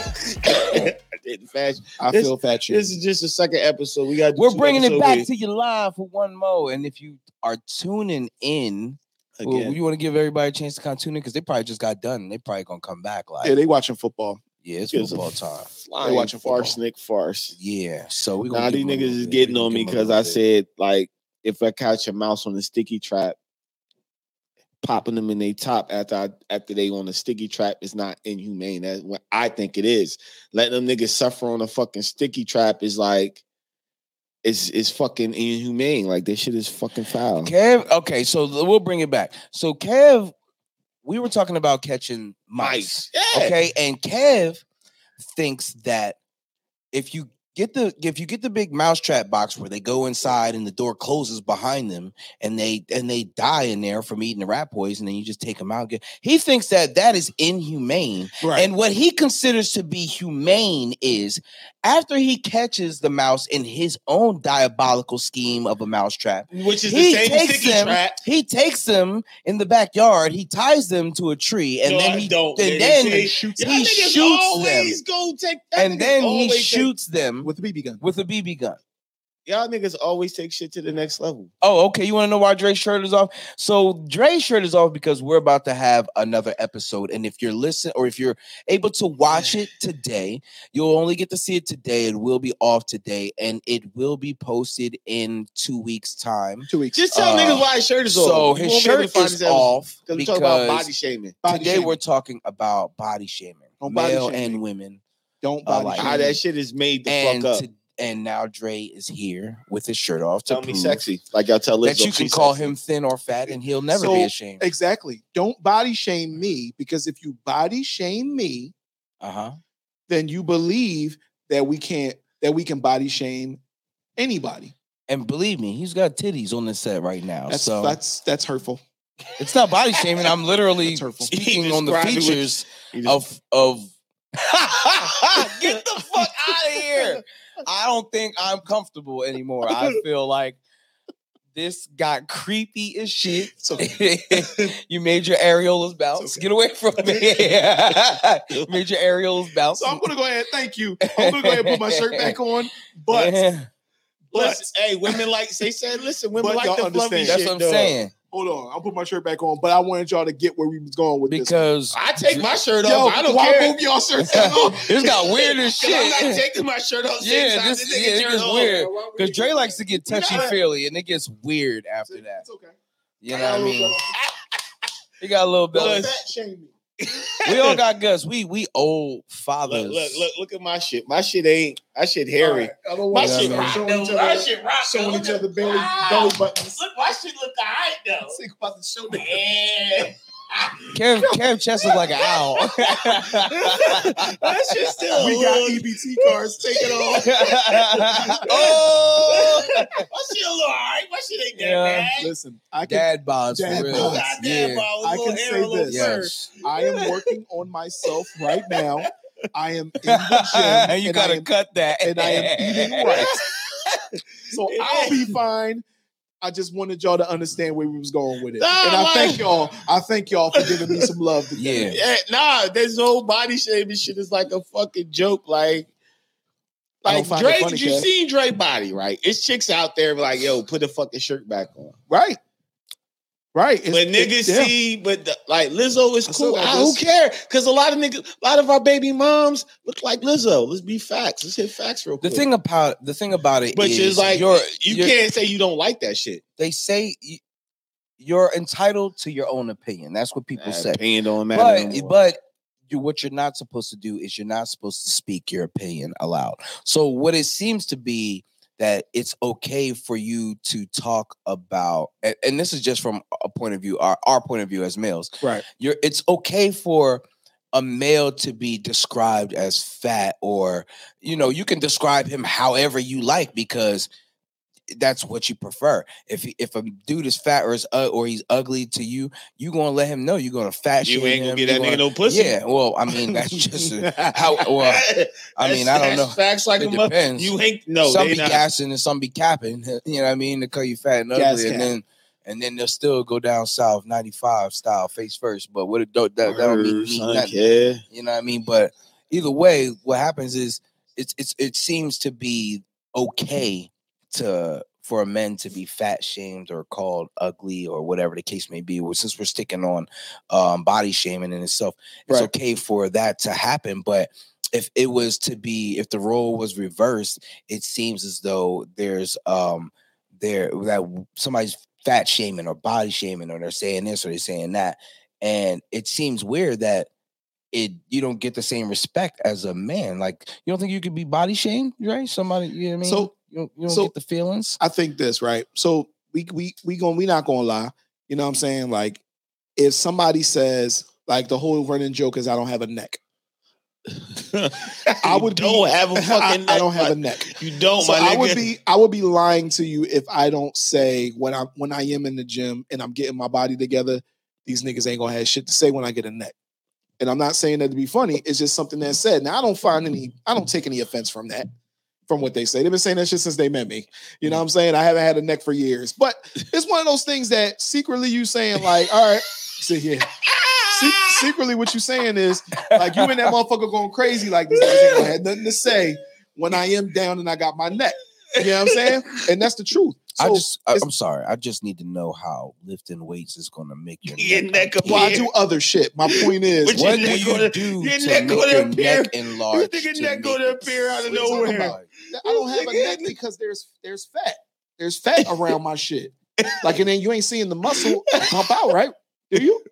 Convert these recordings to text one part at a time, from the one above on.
I didn't fast. I This- feel fat. This is just the second episode. We got. We're bringing it back to you live for one more. And if you are tuning in, well, you want to give everybody a chance to kind of tune in because they probably just got done. They probably gonna come back like, Yeah, yeah, they watching football. Yeah, it's Gives a football time. Flying watching football. farce, farce. Yeah, so we Now give these niggas is getting on me give them a because I bit. said like if I catch a mouse on a sticky trap, popping them in their top after I, after they on a sticky trap is not inhumane. That's what I think it is. Letting them niggas suffer on a fucking sticky trap is like is is fucking inhumane. Like this shit is fucking foul. Kev. Okay, so we'll bring it back. So Kev, we were talking about catching mice. Mice. Yeah. Okay, and Kev thinks that if you get the if you get the big mousetrap box where they go inside and the door closes behind them and they and they die in there from eating the rat poison and you just take them out. Get, he thinks that that is inhumane. Right. And what he considers to be humane is after he catches the mouse in his own diabolical scheme of a mousetrap, Which is he the same takes sticky them. trap. He takes them in the backyard. He ties them to a tree, and No, then he don't, and then shoots he shoots them, always go take that and then he shoots them with the BB gun. with a BB gun. Y'all niggas always take shit to the next level. Oh, okay. You want to know why Dre's shirt is off? So Dre's shirt is off because we're about to have another episode, and if you're listening or if you're able to watch it today, you'll only get to see it today. It will be off today, and it will be posted in two weeks' time. Two weeks. Just tell Uh, niggas why his shirt is off. So You his won't be able shirt is off Because we because talk about body shaming. Body today shaming. we're talking about body shaming, Don't body male shame and women. Don't uh, body like- shame How that shit is made the and fuck up. to- and now Dre is here with his shirt off to Tell me prove sexy. Like y'all tell Lizzo. that you can call sexy. him thin or fat, and he'll never So, be ashamed. Exactly. Don't body shame me because if you body shame me, Uh huh. then you believe that we can't that we can body shame anybody. And believe me, he's got titties on the set right now. That's so that's that's hurtful. it's not body shaming. I'm literally speaking on the described it with- features He just- of of. Get the fuck out of here! I don't think I'm comfortable anymore. I feel like this got creepy as shit. So you made your areolas bounce. okay. Get away from me. you made your areolas bounce. So I'm gonna go ahead. Thank you. I'm gonna go ahead and put my shirt back on. But Yeah, but Listen, hey, women like they said. Listen, women But like the fluffy understand. shit. that's what I'm dog. saying. Hold on, I'll put my shirt back on. But I wanted y'all to get where we was going with this. Because I take my shirt one. Yo, off. I don't why care. move y'all shirts off? This got weird as 'Cause I'm not shit. taking my shirt off. Yeah, same time this- this yeah, it shirt weird. Because Dre likes to get touchy gotta- feely, and it gets weird after that. It's okay. You know what I mean? He got a little bit. Fat shame me. we all got guts. We we old Look, fathers. look, look, look at my shit. My shit ain't. My shit hairy. All right, I don't My want Yeah, shit man. rock. showing though. each My other, shit rock. showing though. each other belly, Wow. belly buttons. Look, my shit look alright though. Think about the show Yeah. Kev Kev chest is like an owl. that shit still. We got little- EBT cards. Take it off. oh, My shit a little alright. My shit ain't that Yeah. bad. Listen, I can dad bods for Dad real. bods. Got that Yeah. ball, a I can say this. fur. Yes. I am working on myself right now. I am in the gym. And you and gotta am, cut that. and I am eating right. So I'll be fine. I just wanted y'all to understand where we was going with it. Nah, and I man. thank y'all. I thank y'all for giving me some love today. Yeah. Yeah, nah, this whole body shaming shit is like a fucking joke. Like, like Drake, funny, you seen Drake body, right? It's chicks out there like, yo, put the fucking shirt back on. Right. Right. It's- But niggas it's- yeah. see, but the, like Lizzo is cool. said like I don't care because a lot of niggas, a lot of our baby moms look like Lizzo. Let's be facts. Let's hit facts real quick. The thing about the thing about it but is it's like you're, you you're- can't say you don't like that shit. They say you- you're entitled to your own opinion. That's what people Nah, say. Opinion don't matter. But more. but you, what you're not supposed to do is you're not supposed to speak your opinion aloud. So what it seems to be that it's okay for you to talk about, and, and this is just from a point of view, our, our point of view as males. Right. You're it's okay for a male to be described as fat, or you know, you can describe him however you like because that's what you prefer. If if a dude is fat or is uh, or he's ugly to you, you gonna let him know. You're gonna fat you ain't gonna get that nigga gonna- no pussy. Yeah, well, I mean that's just how. Well, I mean I don't know. Facts like It a depends. You ain't no. some be not. gassing and some be capping. You know what I mean? To call you fat and Gas ugly, and cap. then and then they'll still go down south, ninety five style, face first. But what it don't that, that don't mean, nothing. kid. You know what I mean? But either way, what happens is it's it's it seems to be okay to for men to be fat shamed or called ugly or whatever the case may be. Well, since we're sticking on um, body shaming in itself, it's Right. okay for that to happen. But if it was to be, if the role was reversed, it seems as though there's um there that somebody's fat shaming or body shaming or they're saying this or they're saying that, and it seems weird that it you don't get the same respect as a man. Like you don't think you could be body shamed, right? Somebody, you know what I mean? So- you don't, you don't so- get the feelings. I think this, right? So we we we going we not gonna lie. You know what I'm saying? Like if somebody says like the whole running joke is I don't have a neck. I would don't be, have a fucking. I don't have a neck. You don't, So my I nigga. would be I would be lying to you if I don't say when I when I am in the gym and I'm getting my body together, these niggas ain't gonna have shit to say when I get a neck. And I'm not saying that to be funny. It's just something that's said. Now I don't find any. I don't take any offense from that. From what they say, they've been saying that shit since they met me. You know mm-hmm. what I'm saying? I haven't had a neck for years, but it's one of those things that secretly you saying like, all right, sit here. Se- secretly, what you saying is like you and that motherfucker going crazy. Like this nigga ain't gonna have nothing to say when I am down and I got my neck. You know what I'm saying? And that's the truth. I So just, I, it's- I'm sorry. I just need to know how lifting weights is going to make your Your neck. neck well, I do other shit. My point is, What do you gonna- do your to neck make gonna your appear- neck enlarge? This nigga to neck gonna appear out of What are you talking nowhere. I don't have a neck because there's there's fat. There's fat around my shit. Like, and then you ain't seeing the muscle pump out, right? Do you?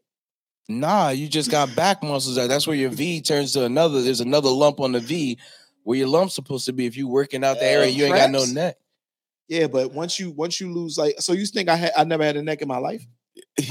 Nah, you just got back muscles. That's where your V turns to another. There's another lump on the V where your lump's supposed to be. If you working out the area, uh, you ain't got no neck. Yeah, but once you once you lose like, so you think I had I never had a neck in my life?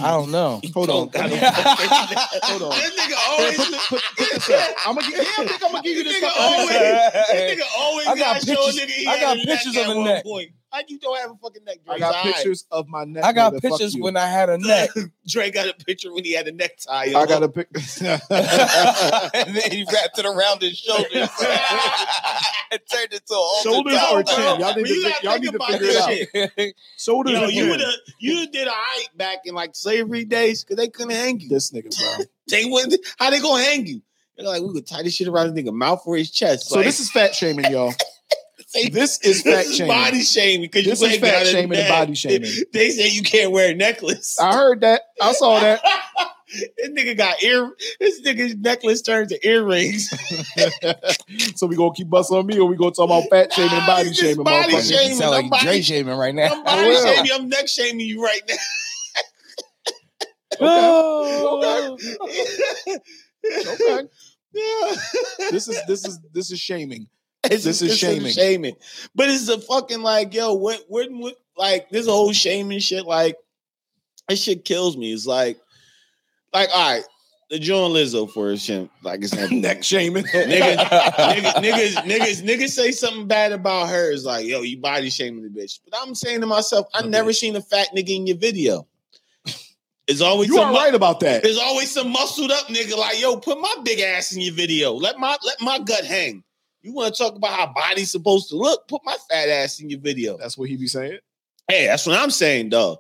I don't know. Hold on. Don't Hold on. This nigga always. put, put, put this up. I'm gonna, yeah, I think I'm gonna give you this. This nigga always. picture. This nigga always I got gotta show a pictures- nigga he I got pictures of a one neck. point. Like you don't have a fucking neck. I got Alright. pictures of my neck. I got nigga. Pictures when I had a neck. Drake got a picture when he had a necktie. I got a picture. and then he wrapped it around his shoulders. and turned into a whole Shoulders Yo, or chin? Y'all need to, y'all think need to figure it out. shit. Shoulders Yo, or you chin? would you did a height back in like slavery days because they couldn't hang you. This nigga, bro. They wouldn't. How they gonna hang you? They're like, we could tie this shit around his nigga mouth or his chest. So this is fat shaming, y'all. This is fat shaming. body shaming because you This is ain't fat got shaming and body shaming. They say you can't wear a necklace. I heard that. I saw that. this nigga got ear. This nigga's necklace turned to earrings. so we gonna keep busting on me, or we gonna talk about fat shaming and body shaming, body motherfucker? shaming. You sound like Nobody- Dre shaming right now. I'm body will. shaming. I'm neck shaming you right now. Oh. Okay. Yeah. This is this is this is shaming. It's This just- is shaming. shaming. But it's a fucking like, yo, what, what, what, like this whole shaming shit, like, that shit kills me. It's like, like, all right, the John Lizzo for example, like example, Neck shaming. niggas, niggas, niggas, niggas, niggas say something bad about her. It's like, yo, you body shaming the bitch. But I'm saying to myself, I The never seen a fat nigga in your video. It's always You are mu- right about that. There's always some muscled up nigga like, yo, put my big ass in your video. Let my let my gut hang. You want to talk about how body's supposed to look? Put my fat ass in your video. That's what he be saying. Hey, that's what I'm saying, dog.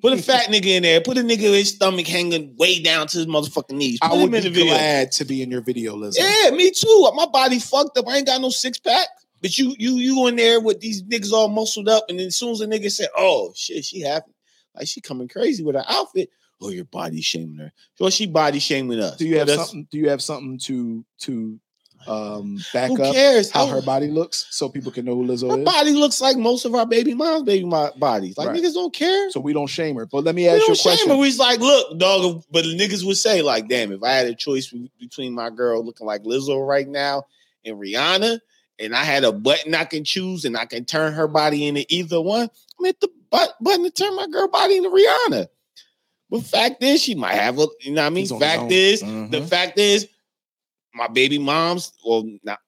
Put a fat nigga in there. Put a nigga with his stomach hanging way down to his motherfucking knees. Put I would be the video. glad to be in your video, Lizzo. Yeah, me too. My body fucked up. I ain't got no six pack. But you, you, you in there with these niggas all muscled up, and then as soon as a nigga said, "Oh shit, she having like she coming crazy with her outfit," oh, you're body shaming her. So she body shaming us. Do you have something? Do you have something to to um back Who up cares? how her body looks so people can know who Lizzo her is? body looks like most of our baby moms' baby mo- bodies. Like Right. niggas don't care. So we don't shame her. But let me We ask you a don't shame question. her. We just like, look, dog. But the niggas would say, like, damn, if I had a choice be- between my girl looking like Lizzo right now and Rihanna, and I had a button I can choose and I can turn her body into either one, I'm hit the but- button to turn my girl body into Rihanna. But fact is, she might have a, you know what I mean? He's on his Fact own. is, Mhm. the fact is, my baby moms, well, not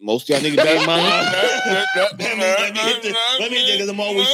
most of y'all niggas baby moms. let me, let me hit the, let me, because I'm always,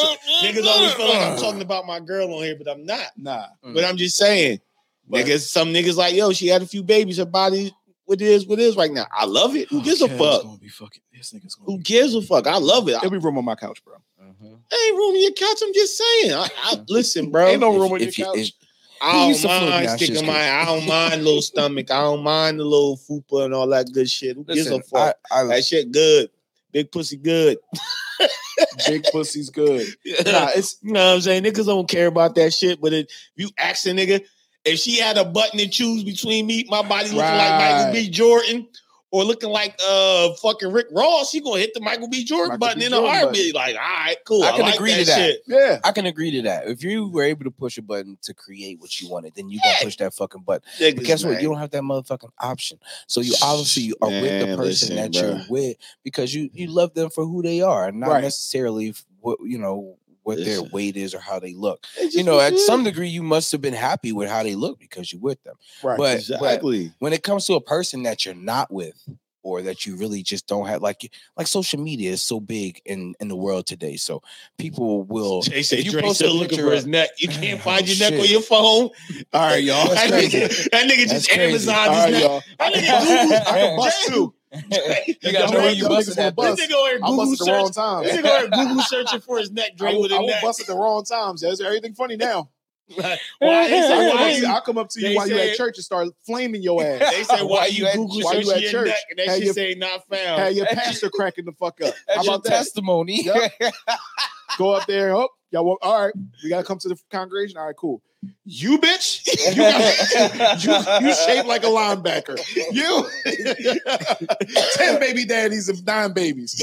niggas always feel like I'm talking about my girl on here, but I'm not. Nah. But I'm just saying, But- niggas, some niggas like, yo, she had a few babies, her body, what it is, what it is right now. I love it. Who gives a fuck? Gonna be fucking, this nigga's gonna Who be, gives a fuck? I love it. I, There'll be room on my couch, bro. Mhm. ain't room in your couch. I'm just saying. I, I, listen, bro. Ain't no If- room on if your you- couch. I don't mind sticking my. I don't mind little stomach. I don't mind the little fupa and all that good shit. Who gives a fuck? I, I, that shit good. Big pussy good. Big pussy's good. Nah, it's You know what I'm saying? Niggas don't care about that shit. But if you ask a nigga, if she had a button to choose between me, my body looking like Michael B. Jordan or looking like uh fucking Rick Ross, she gonna hit the Michael B. Jordan Michael button B. in a Jordan heartbeat. Like, all right, cool. I I, can like agree that to that. shit. yeah. I can agree to that. If you were able to push a button to create what you wanted, then you gonna push that fucking button. But Niggas, guess what? You don't have that motherfucking option. So you obviously you are with the person listen, that you're with because you you love them for who they are, not Right. necessarily what you know what their weight is or how they look. You know, at some degree, you must have been happy with how they look because you're with them. Right. But, but exactly. when it comes to a person that you're not with or that you really just don't have like like social media is so big in in the world today so people will Jay say if you post still looking for his neck. You can't Oh, find your neck shit. on your phone. All right, y'all. That, nigga, that nigga just. Amazon his right, neck. y'all. That nigga I can bust too. You gotta know where ain't you some busting niggas that will bitch. This nigga over here I Google busted the wrong search. time. This nigga over here Google searching for his neck I Drake will, with I a will neck. bust at the wrong times. Is everything funny now? Like, why they I say come, why up to you, you, I come up to you while you say- at church and start flaming your ass. they say why Why you you Google why you searching at church? neck and that Had shit your- say not found. Had found. your pastor cracking the fuck up. How That's your about that? testimony Yep. Go up there. Oh, y'all. want- All right, we gotta come to the congregation. All right, cool. You bitch, you got you, you shaped like a linebacker. You ten baby daddies of nine babies.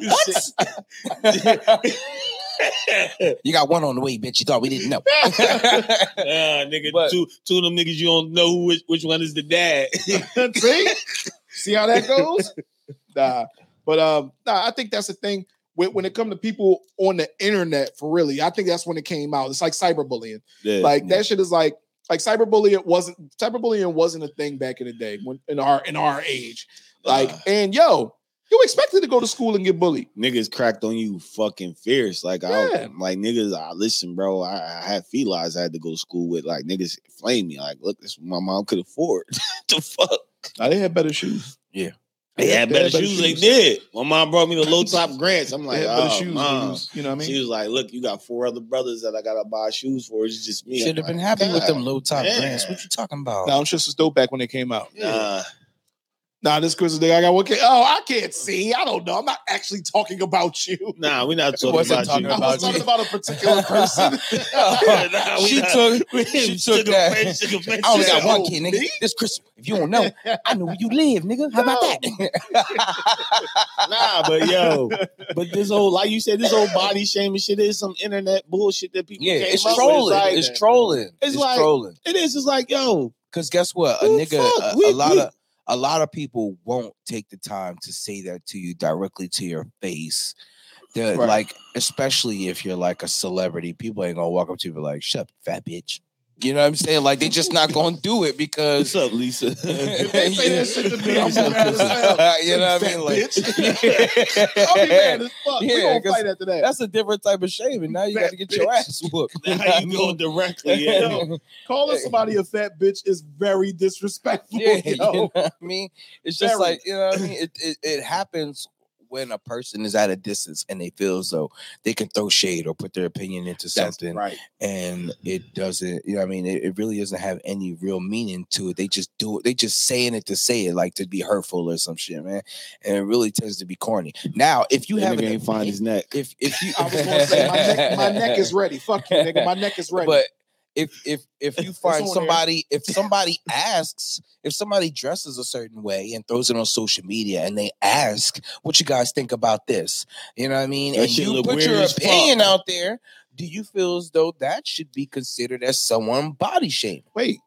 You sit- you got one on the way bitch you thought we didn't know Ah, nigga, But- two two of them niggas you don't know which, which one is the dad. See, see how that goes. Nah, but um, nah, I think that's the thing. When, when it comes to people on the internet, for really, I think that's when it came out. It's like cyberbullying. Yeah, like yeah. that shit is like like cyberbullying wasn't cyberbullying wasn't a thing back in the day when in our in our age. Like Nah. and yo, you expected to go to school and get bullied. niggas cracked on you fucking fierce. Like Yeah. I like niggas, I listen, bro. I, I had felines I had to go to school with. Like niggas flame me. Like, look, this is what my mom could afford. the fuck? Now they had better shoes. They had better shoes. They did. My mom brought me the low top grants. I'm like, had better oh, shoes. mom. You know what I mean? She was like, look, you got four other brothers that I gotta buy shoes for. It's just me. should I'm have been like, happy with them low top yeah. grants what you talking about Now I'm just was dope back when they came out. Nah, Nah, this Christmas day I got one. kid- Oh, I can't see. I don't know. I'm not actually talking about you. nah, we're not talking wasn't about talking you. I about was talking about a particular person. Oh, nah, she not- took we she took took that. offense, took offense I only got that. one Oh, kid, nigga. me? This Christmas. If you don't know, I know where you live, nigga. How about that? Nah, but yo, but this whole, like you said, this whole body shaming shit is some internet bullshit that people yeah, came it's up with. trolling. like- It's trolling. It's It's like- trolling. it is. It's like, yo, Because guess what? A Who nigga, a, We- a lot we- of a lot of people won't take the time to say that to you directly to your face. They're Right. like, especially if you're like a celebrity, people ain't gonna walk up to you and be like, "Shut up, fat bitch." You know what I'm saying? Like they just not gonna do it because what's up, Lisa? If they say that shit to me, I'm mad as hell. you know what I mean? Like, bitch. I'll be mad as fuck. we Yeah, gonna 'cause fight after that. that's a different type of shaming. Now you got to Fat get your ass whooped. How you go directly? Yeah. Yo, Calling somebody a fat bitch is very disrespectful. Yeah, yo. you know what I mean? It's just Very. like, you know what I mean? It, it it happens when a person is at a distance and they feel as though they can throw shade or put their opinion into That's something right. and mm-hmm. it doesn't, you know what I mean? It, it really doesn't have any real meaning to it. They just do it, they just saying it to say it, like to be hurtful or some shit, man. And it really tends to be corny. Now, if you have an find his neck. if if you I was gonna say my neck, my neck is ready. Fuck you, nigga. My neck is ready. but if if if you find somebody if somebody asks if somebody dresses a certain way and throws it on social media and they ask what you guys think about this you know what i mean That and you put your as fuck. opinion out there do you feel as though that should be considered as someone body shame wait,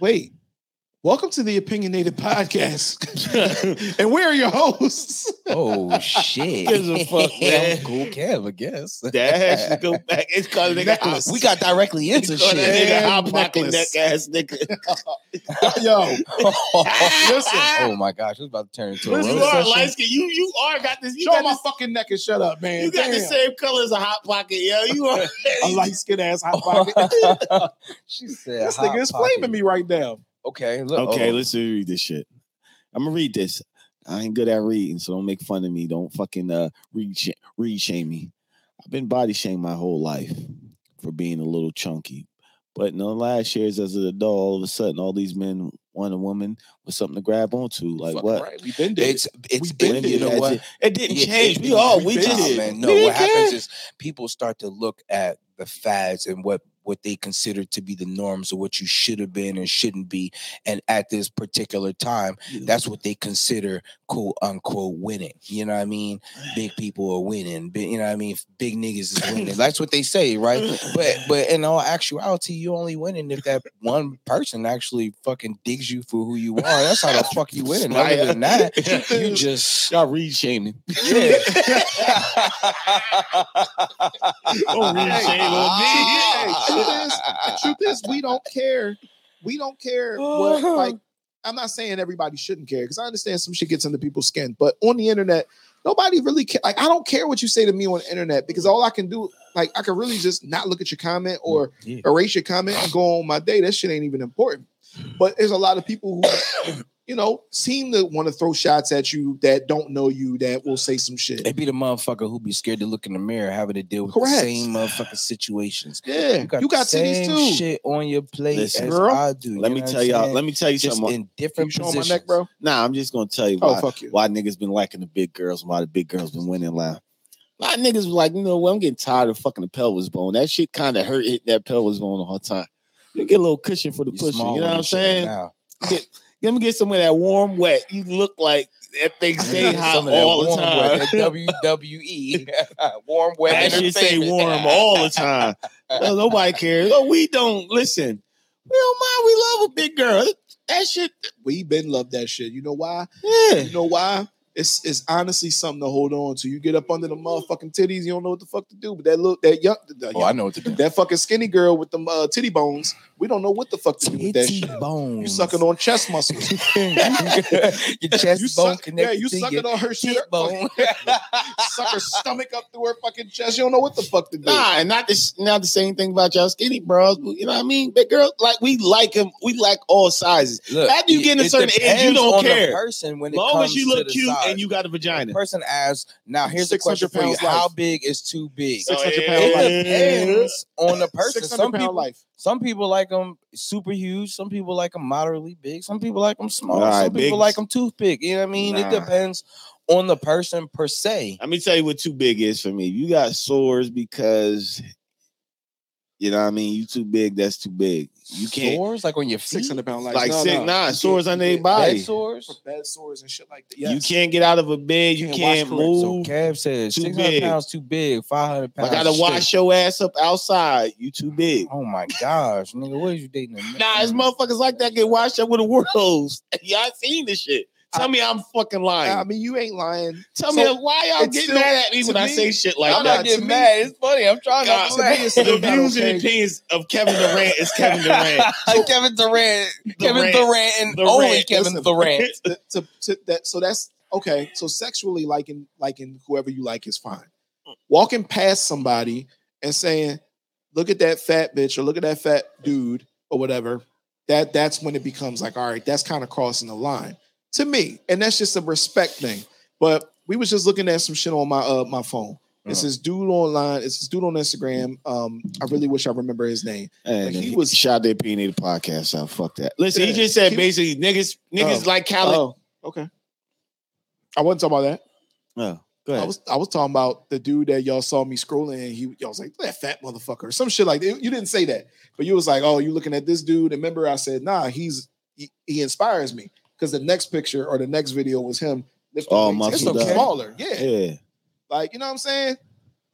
wait. Welcome to the Opinionated Podcast. and where are your hosts? oh shit Gives a fuck, man. cool Kev, i guess That should go back. It's called nigga. Necklace. hot- we got directly into it's shit nigga And hot pocket neck ass nigga. Yo, listen oh my gosh it's about to turn into a Listen, You roast are session. light skin. You you are got this. You show got my this. fucking neck and shut up, man. You got the same color as a hot pocket, yo. You are a light skin ass hot pocket. she said, this "Hot nigga is pocket." flaming me right now. Okay, look. Okay, oh, let's read this shit. I'm gonna read this. I ain't good at reading, so don't make fun of me. Don't fucking uh read sh- read shame me. I've been body shamed my whole life for being a little chunky, But in the last years, as an adult, all of a sudden, all these men want a woman with something to grab onto. Like Fucking what? Right. We've been there. It's it's We've been been, you know That's what? it. It didn't Yeah, change. it- we all we we just there. man, no, we what happens care. is people start to look at the fads and what what they consider to be the norms of what you should have been and shouldn't be. And at this particular time, that's what they consider quote unquote winning. You know what I mean? Big people are winning. Big, you know what I mean? Big niggas is winning. That's what they say, right? But but in all actuality, you only winning if that one person actually fucking digs you for who you are. That's how the fuck you winning. Other than that, you just y'all read shaming. yeah. Don't read shame on me. Hey, truth is, the truth is, we don't care. We don't care what like. I'm not saying everybody shouldn't care because I understand some shit gets under people's skin, but on the internet, nobody really care. Like, I don't care what you say to me on the internet because all I can do, like, I can really just not look at your comment or mm, Yeah. erase your comment and go on my day. That shit ain't even important. But there's a lot of people who, you know, seem to want to throw shots at you that don't know you that will say some shit. It be the motherfucker who be scared to look in the mirror, having to deal with Correct. the same motherfucking situations. Yeah, you got, the titties same too. shit on your plate Listen, as girl, I do. Let me tell y'all. saying? Let me tell you just something. in You different showing my positions. neck, bro? Nah, I'm just gonna tell you Oh, why fuck you. why niggas been liking the big girls why the big girls been winning loud. A lot of niggas was like, you know what, I'm getting tired of fucking the pelvis bone. That shit kind of hurt hitting that pelvis bone all the whole time. You get a little cushion for the You pussy. small You know what I'm this shit saying? Let me get some of that warm wet. You look like that thing stay hot Some of that all the time. WWE, warm wet. That shit stay entertainment. warm all the time. Nobody cares. Oh, we don't listen. We don't mind. We love a big girl. That shit. We been love that shit. You know why? Yeah. You know why? It's it's honestly something to hold on to. You get up under the motherfucking titties, you don't know what the fuck to do. But that look that young, the, Oh, I know what to do. that fucking skinny girl with them uh, titty bones, we don't know what the fuck to do with that Titty shit. bones. You sucking on chest muscles. your chest you bone suck, yeah, you to sucking your on her shit. bone. Suck her stomach up through her fucking chest. You don't know what the fuck to do. Nah, and not this, not the same thing about y'all skinny bros. You know what I mean? Big girl, like we like them. We like all sizes. Look, After you get in a certain age, you don't on the care. person when As it long comes as you look cute size. And you got a The vagina. person asks, now here's the 600 question for you: pounds life. How big is too big? 600 It pound life. depends on the person. 600 Some pound people, life. some people like them super huge. Some people like them moderately big. Some people like them small. All right, some people big- like them toothpick. You know what I mean? It Nah. depends on the person per se. Let me tell you what too big is for me. You got sores because you know what I mean. You too big. That's too big. You can't sores like on your feet, Six hundred pound life. like no, sick. no. Nah, sores on you their body. bed sores. Bed sores and shit like that. You can't get out of a bed. You Can't can't, wash correct. So move. Kev says six hundred pounds too big. Five hundred pounds. I gotta straight. wash your ass up outside. You too big. Oh my gosh, nigga, what are you dating? a- Nah, it's motherfuckers like that get washed up with a world. Y'all seen this shit. Tell me I'm fucking lying. I mean, you ain't lying. Tell so me why y'all get still- mad at me when I say shit like I'm not that. to getting me- mad. It's funny. I'm trying God, not to me, the views okay. and opinions of Kevin Durant is Kevin Durant. Kevin Durant, Kevin Durant. Durant, and Durant. only Kevin Listen, Durant. to, to, to that so that's okay so sexually liking liking whoever you like is fine walking past somebody and saying look at that fat bitch or look at that fat dude or whatever that that's when it becomes like all right that's kind of crossing the line to me and that's just a respect thing but we was just looking at some shit on my uh my phone it's Uh-huh. this dude online it's this dude on instagram um i really wish i remember his name Like, he was- shot their opinionated podcast. So fuck that. Listen, he just said he- basically niggas niggas Oh. like Khaled. oh okay i wasn't talking about that Oh, go I was I was talking about the dude that y'all saw me scrolling and he y'all was like that fat motherfucker or some shit like that. You didn't say that, but you was like, oh, you looking at this dude? And remember, I said, nah, he's he, he inspires me because the next picture or the next video was him lifting Oh, weights. It's muscled smaller, yeah. yeah. Like you know what I'm saying?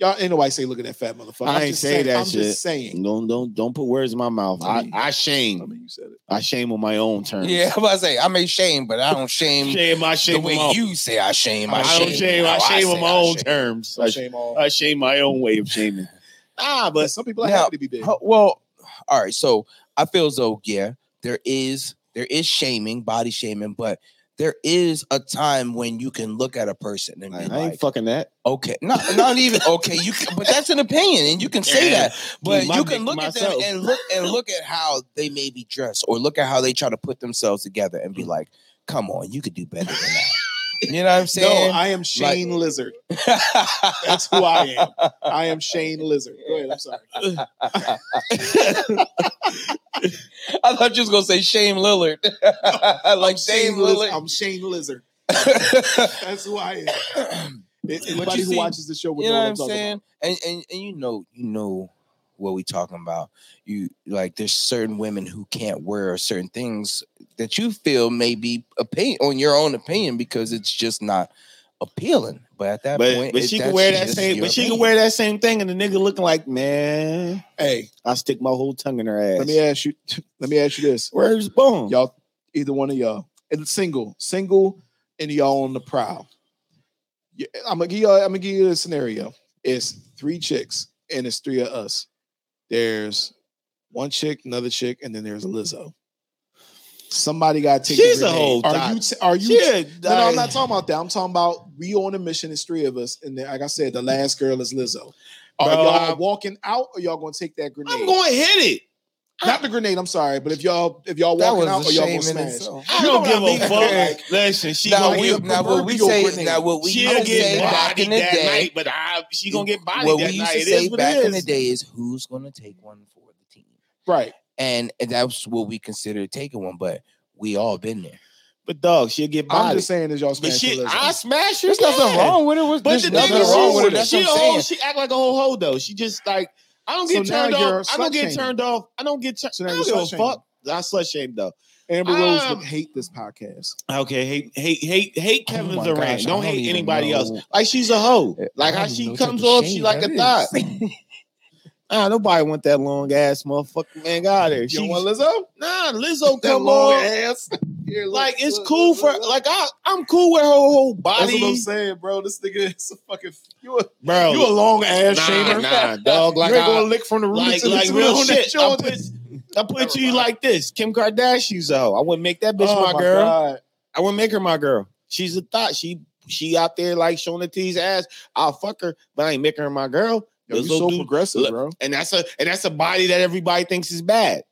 Y'all ain't nobody say look at that fat motherfucker. I I'm ain't say saying, that I'm shit. just saying. Don't don't don't put words in my mouth. I I, mean- I I shame. mean, you said it. I shame on my own terms. Yeah, I'm about to say I may shame, but I don't shame, Shame I shame the shame way on my you say I shame. I, I shame. don't shame. I how shame on my I own shame. terms. I, shame all. I shame my own way of shaming. Ah, but but some people are Now, happy to be big. Well, all right. So I feel as though yeah, there is there is shaming, body shaming, but there is a time when you can look at a person and I be ain't like, ain't fucking that. okay, not not even okay. You can, but that's an opinion, and you can say Yeah. that. But my you can look at them and look and look at how they may be dressed, or look at how they try to put themselves together, and be like, "Come on, you could do better than that." You know what I'm saying? No. I am Shame Wizard. That's who I am. I am Shame Wizard. Go ahead. I'm sorry. I thought you was gonna say Shane Lillard, like Dame Shane Lillard. I'm Shame Wizard. That's who I am. Anybody who see- watches the show would you know know what I'm I'm saying? And, and and you know, you know what we talking about. You like there's certain women who can't wear certain things that you feel may be opinion on your own opinion because it's just not appealing. But at that But point, but it- she can wear that same but she can wear that same thing and the nigga looking like, man. Hey, I'll stick my whole tongue in her ass. let me ask you. Let me ask you this. Where's bone? Y'all, either one of y'all, and it's single, single, and y'all on the prowl. Yeah, I'm gonna give y'all. I'm gonna give you a scenario. It's three chicks, and it's three of us. There's one chick, another chick, and then there's Lizzo. Somebody got to take. She's the a whole grenade. Are you? T- are you? Shit, No, no, I'm not talking about that. I'm talking about we on a mission. It's three of us, and then, like I said, the last girl is Lizzo. Are Bro, y'all I'm- walking out, or y'all gonna take that grenade? I'm going to hit it. Not the grenade. I'm sorry, but if y'all if y'all walking out, a or y'all gonna smash. itself. I You know don't give I mean? a fuck. Listen, she Now, gonna we, get now what we say, grenade. now what we she'll used to say get back in bodied the that day, night, but I, she gonna get bodied what we that used night. to say is what back it in the day is who's gonna take one for the team, Right. And, and that's what we consider taking one. But we all been there. But dog, she'll get I'm just saying, is y'all but smashing. I smash her. There's nothing wrong with it. Was But the thing is, wrong with it. she, That's she, what a I'm hoe, saying. she act like a whole hoe though. She just like I don't get So turned off. I don't get shaming. turned off. I don't get turned. So I don't you're give a slut shaming. fuck. I slut shame though. Amber Rose Um, would hate this podcast. Okay, hate hate hate hate Oh Kevin my Durant. gosh, don't, don't hate anybody know. else. Like she's a hoe. Like don't how she comes off, she like a thought. is. Ah, nobody want that long ass motherfucker. Man, got there. You She don't want Lizzo? nah, Lizzo That come long on. ass. Here, look, Like it's look, cool look, for look, look. like I I'm cool with her whole body. That's what I'm saying, bro. This nigga is a fucking you a, bro. you a long ass nah, shamer. nah, dog. Like you ain't I, gonna lick from the like, roots and like the real shit. I put, I put you mind. like this: Kim Kardashian's a hoe. I wouldn't make that bitch Oh my, girl. God. I wouldn't make her my girl. She's a thought. She she out there like showing the tease ass. I'll fuck her, but I ain't making her my girl. Yo, you Lizzo so do- progressive, look, bro. And that's a and that's a body that everybody thinks is bad.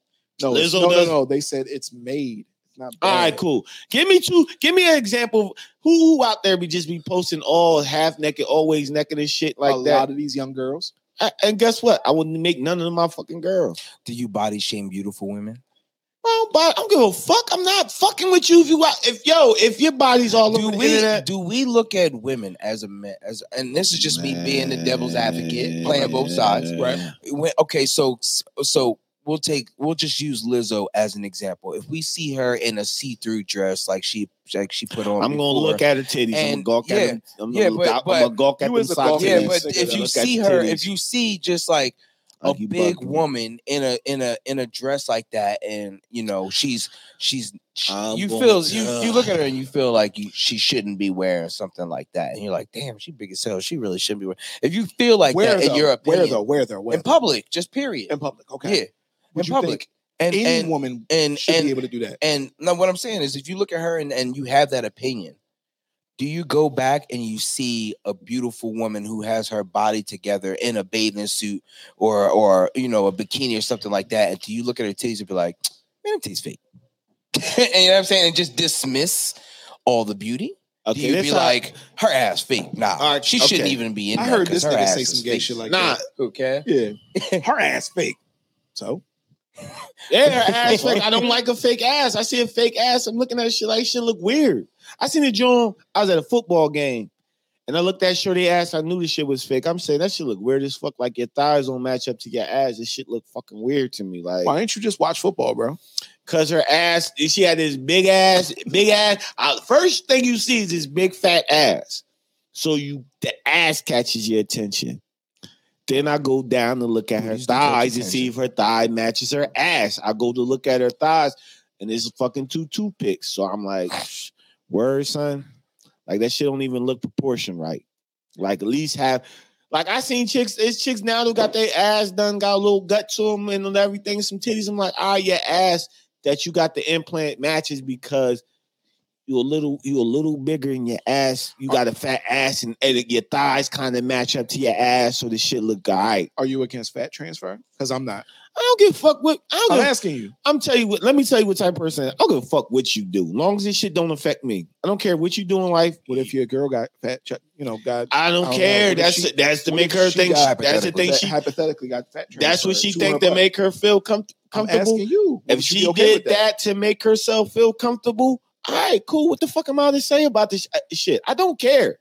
No, Lizzo no, no, does- no. They said it's made. It's not bad. All right, cool. Give me two. Give me an example. Who, who out there be just be posting all half naked, always naked and shit like a that? lot of these young girls. A- and guess what? I wouldn't make none of them my fucking girls. Do you body shame beautiful women? Well, but I don't give a fuck. I'm not fucking with you if you. If yo, if your body's all Do over the internet, do we look at women as a man as and this is just me being the devil's advocate, playing both sides, right? When, okay, so so we'll take we'll just use Lizzo as an example. If we see her in a see-through dress like she like she put on, I'm gonna before, look at her titties. I'm gonna And, gawk yeah, at them. I'm yeah, gonna, look but- out, but I'm gonna gawk at them is a gawker. Yeah, Yeah, but if you see her, if you see just like a Like you big woman in a in a in a dress like that, and you know she's she's she- you feel to- you you look at her and you feel like you she shouldn't be wearing something like that, and you're like, damn, she big as hell. She really shouldn't be wearing. If you feel like where that in though? your opinion, Where though? Where though? Where in public, just period, in public. Okay. yeah, Would in public, and any and woman and should and be able to do that? and now what I'm saying is, if you look at her and, and you have that opinion, do you go back and you see a beautiful woman who has her body together in a bathing suit or or you know a bikini or something like that, and do you look at her titties and be like, man, them titties fake? and you know what I'm saying, and just dismiss all the beauty? Okay, do you this be like, her ass fake? Nah, right, she shouldn't even be in I heard this nigga say some gay fake. shit like that. nah, that. Okay. Yeah. Her ass fake. So Yeah, her ass fake. I don't like a fake ass. I see a fake ass. I'm looking at shit like shit look weird. I seen a joint. I was at a football game, and I looked at shorty ass. I knew the shit was fake. I'm saying that shit look weird as fuck. Like your thighs don't match up to your ass. This shit look fucking weird to me. Like why didn't you just watch football, bro? Cause her ass, she had this big ass, big ass. Uh, first thing you see is this big fat ass. So you the ass catches your attention. Then I go down to look at her thighs and see if her thigh matches her ass. I go to look at her thighs, and there's fucking two toothpicks. So I'm like, word, son. Like that shit don't even look proportion right. Like at least have. Like I seen chicks, it's chicks now who got their ass done, got a little gut to them and everything, some titties. I'm like, ah, your ass that you got the implant matches because you a little you a little bigger in your ass. You got a fat ass and, and your thighs kind of match up to your ass, so the shit look right. Are you against fat transfer? Because I'm not. I don't give a fuck what I give, asking you. I'm tell you what. Let me tell you what type of person. I am. I don't give a fuck what you do, long as this shit don't affect me. I don't care what you do in life. What if your girl got fat? You know, got I don't, I don't care. know. That's she- that's to make her think. That's the thing. She hypothetically got fat. that's what she think to make her feel com- I'm comfortable. asking you. If she be okay did that. to make herself feel comfortable, all right, cool. What the fuck am I to say about this uh, shit? I don't care.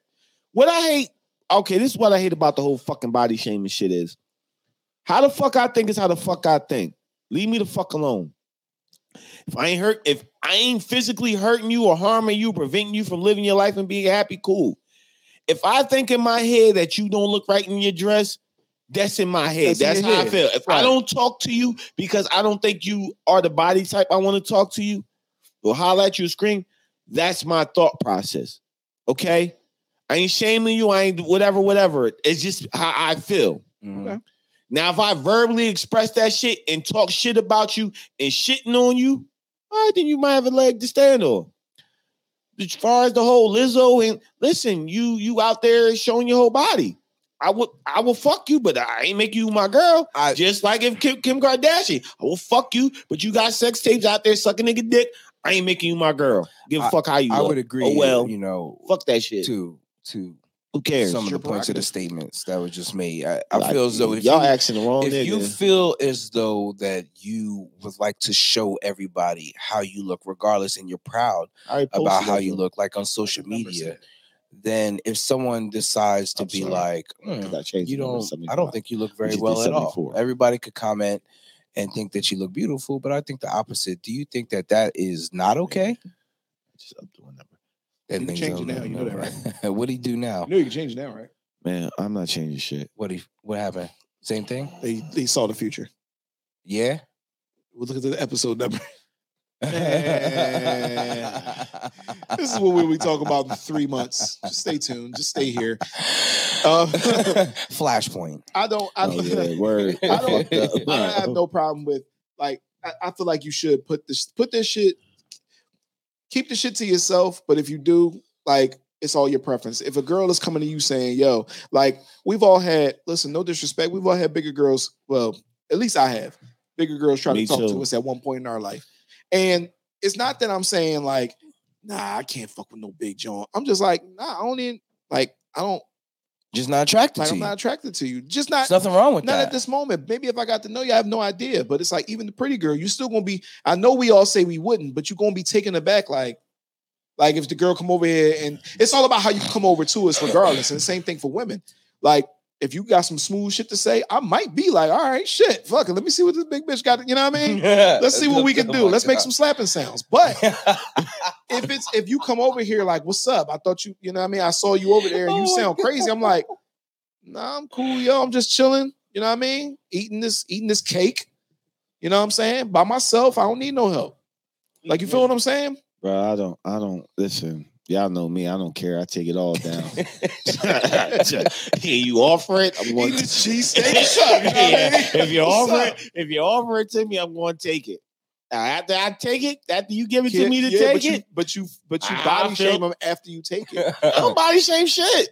What I hate, okay, this is what I hate about the whole fucking body shaming shit is. How the fuck I think is how the fuck I think. Leave me the fuck alone. If I ain't hurt, if I ain't physically hurting you or harming you, preventing you from living your life and being happy, cool. If I think in my head that you don't look right in your dress, that's in my head. That's That's, how I feel. If I don't talk to you because I don't think you are the body type I want to talk to you, or holler at you, scream, that's my thought process. Okay? I ain't shaming you. I ain't whatever, whatever. It's just how I feel. Mhm. Okay. Now, if I verbally express that shit and talk shit about you and shitting on you, all right, then you might have a leg to stand on. As far as the whole Lizzo and listen, you you out there showing your whole body. I would I will fuck you, but I ain't make you my girl. I- Just like if Kim, Kim Kardashian, I will fuck you, but you got sex tapes out there sucking nigga dick. I ain't making you my girl. Give a fuck how you I look. would agree. Oh well, you know, fuck that shit. to to Who cares? some of the points of the statements that were just made. I, I Like, feel as though if y'all you, asking the wrong if nigga. you feel as though that you would like to show everybody how you look, regardless, and you're proud about how you look, like on social Number media, seven. then if someone decides to I'm be sorry. like, 'Cause "Hmm, I you don't, I don't think you look very just well at all. Everybody could comment and think that you look beautiful, but I think the opposite. Do you think that that is not okay? Just up to one number. That You can change it now, you know that, number. what do he do now? You know you can change it now, right? Man, I'm not changing shit. What he what happened? Same thing? They they saw the future. Yeah. We'll look at the episode number. This is what we, we talk about in three months. Just stay tuned. Just stay here. Uh, Flashpoint. I don't. I Oh, don't. yeah, word. I don't, I don't have no problem with like. I, I feel like you should put this put this shit. Keep the shit to yourself. But if you do, like, it's all your preference. If a girl is coming to you saying, "Yo," like we've all had. Listen, no disrespect. We've all had bigger girls. Well, at least I have. Bigger girls try Me to talk too. to us at one point in our life, and it's not that I'm saying like, "Nah, I can't fuck with no big John." I'm just like, "Nah, I don't even like. I don't Just not attracted like. to I'm you. not attracted to you. Just not." There's nothing wrong with that. Not that. at this moment. Maybe if I got to know you, I have no idea. But it's like even the pretty girl, you're still gonna be. I know we all say we wouldn't, but you're gonna be taken aback. Like, like if the girl come over here and it's all about how you come over to us, regardless. And the same thing for women. Like, if you got some smooth shit to say, I might be like, all right, shit, fuck it. Let me see what this big bitch got. You know what I mean? Let's see what we can do. Let's make some slapping sounds. But if it's if you come over here like, what's up? I thought you, you know what I mean? I saw you over there and you Oh sound crazy. I'm like, nah, I'm cool, yo. I'm just chilling. You know what I mean? Eating this, eating this cake. You know what I'm saying? By myself, I don't need no help. Like you feel mm-hmm. what I'm saying? Bro, I don't, I don't listen. Y'all know me. I don't care. I take it all down. yeah, you offer it. I'm going to this cheesesteak. What's? You know I Yeah? If you offer it, if you offer it to me, I'm going to take it. Now, after I take it, after you give it Yeah, to me to yeah, take but you, it, but you, but you I body feel- shame them after you take it. I don't body shame shit.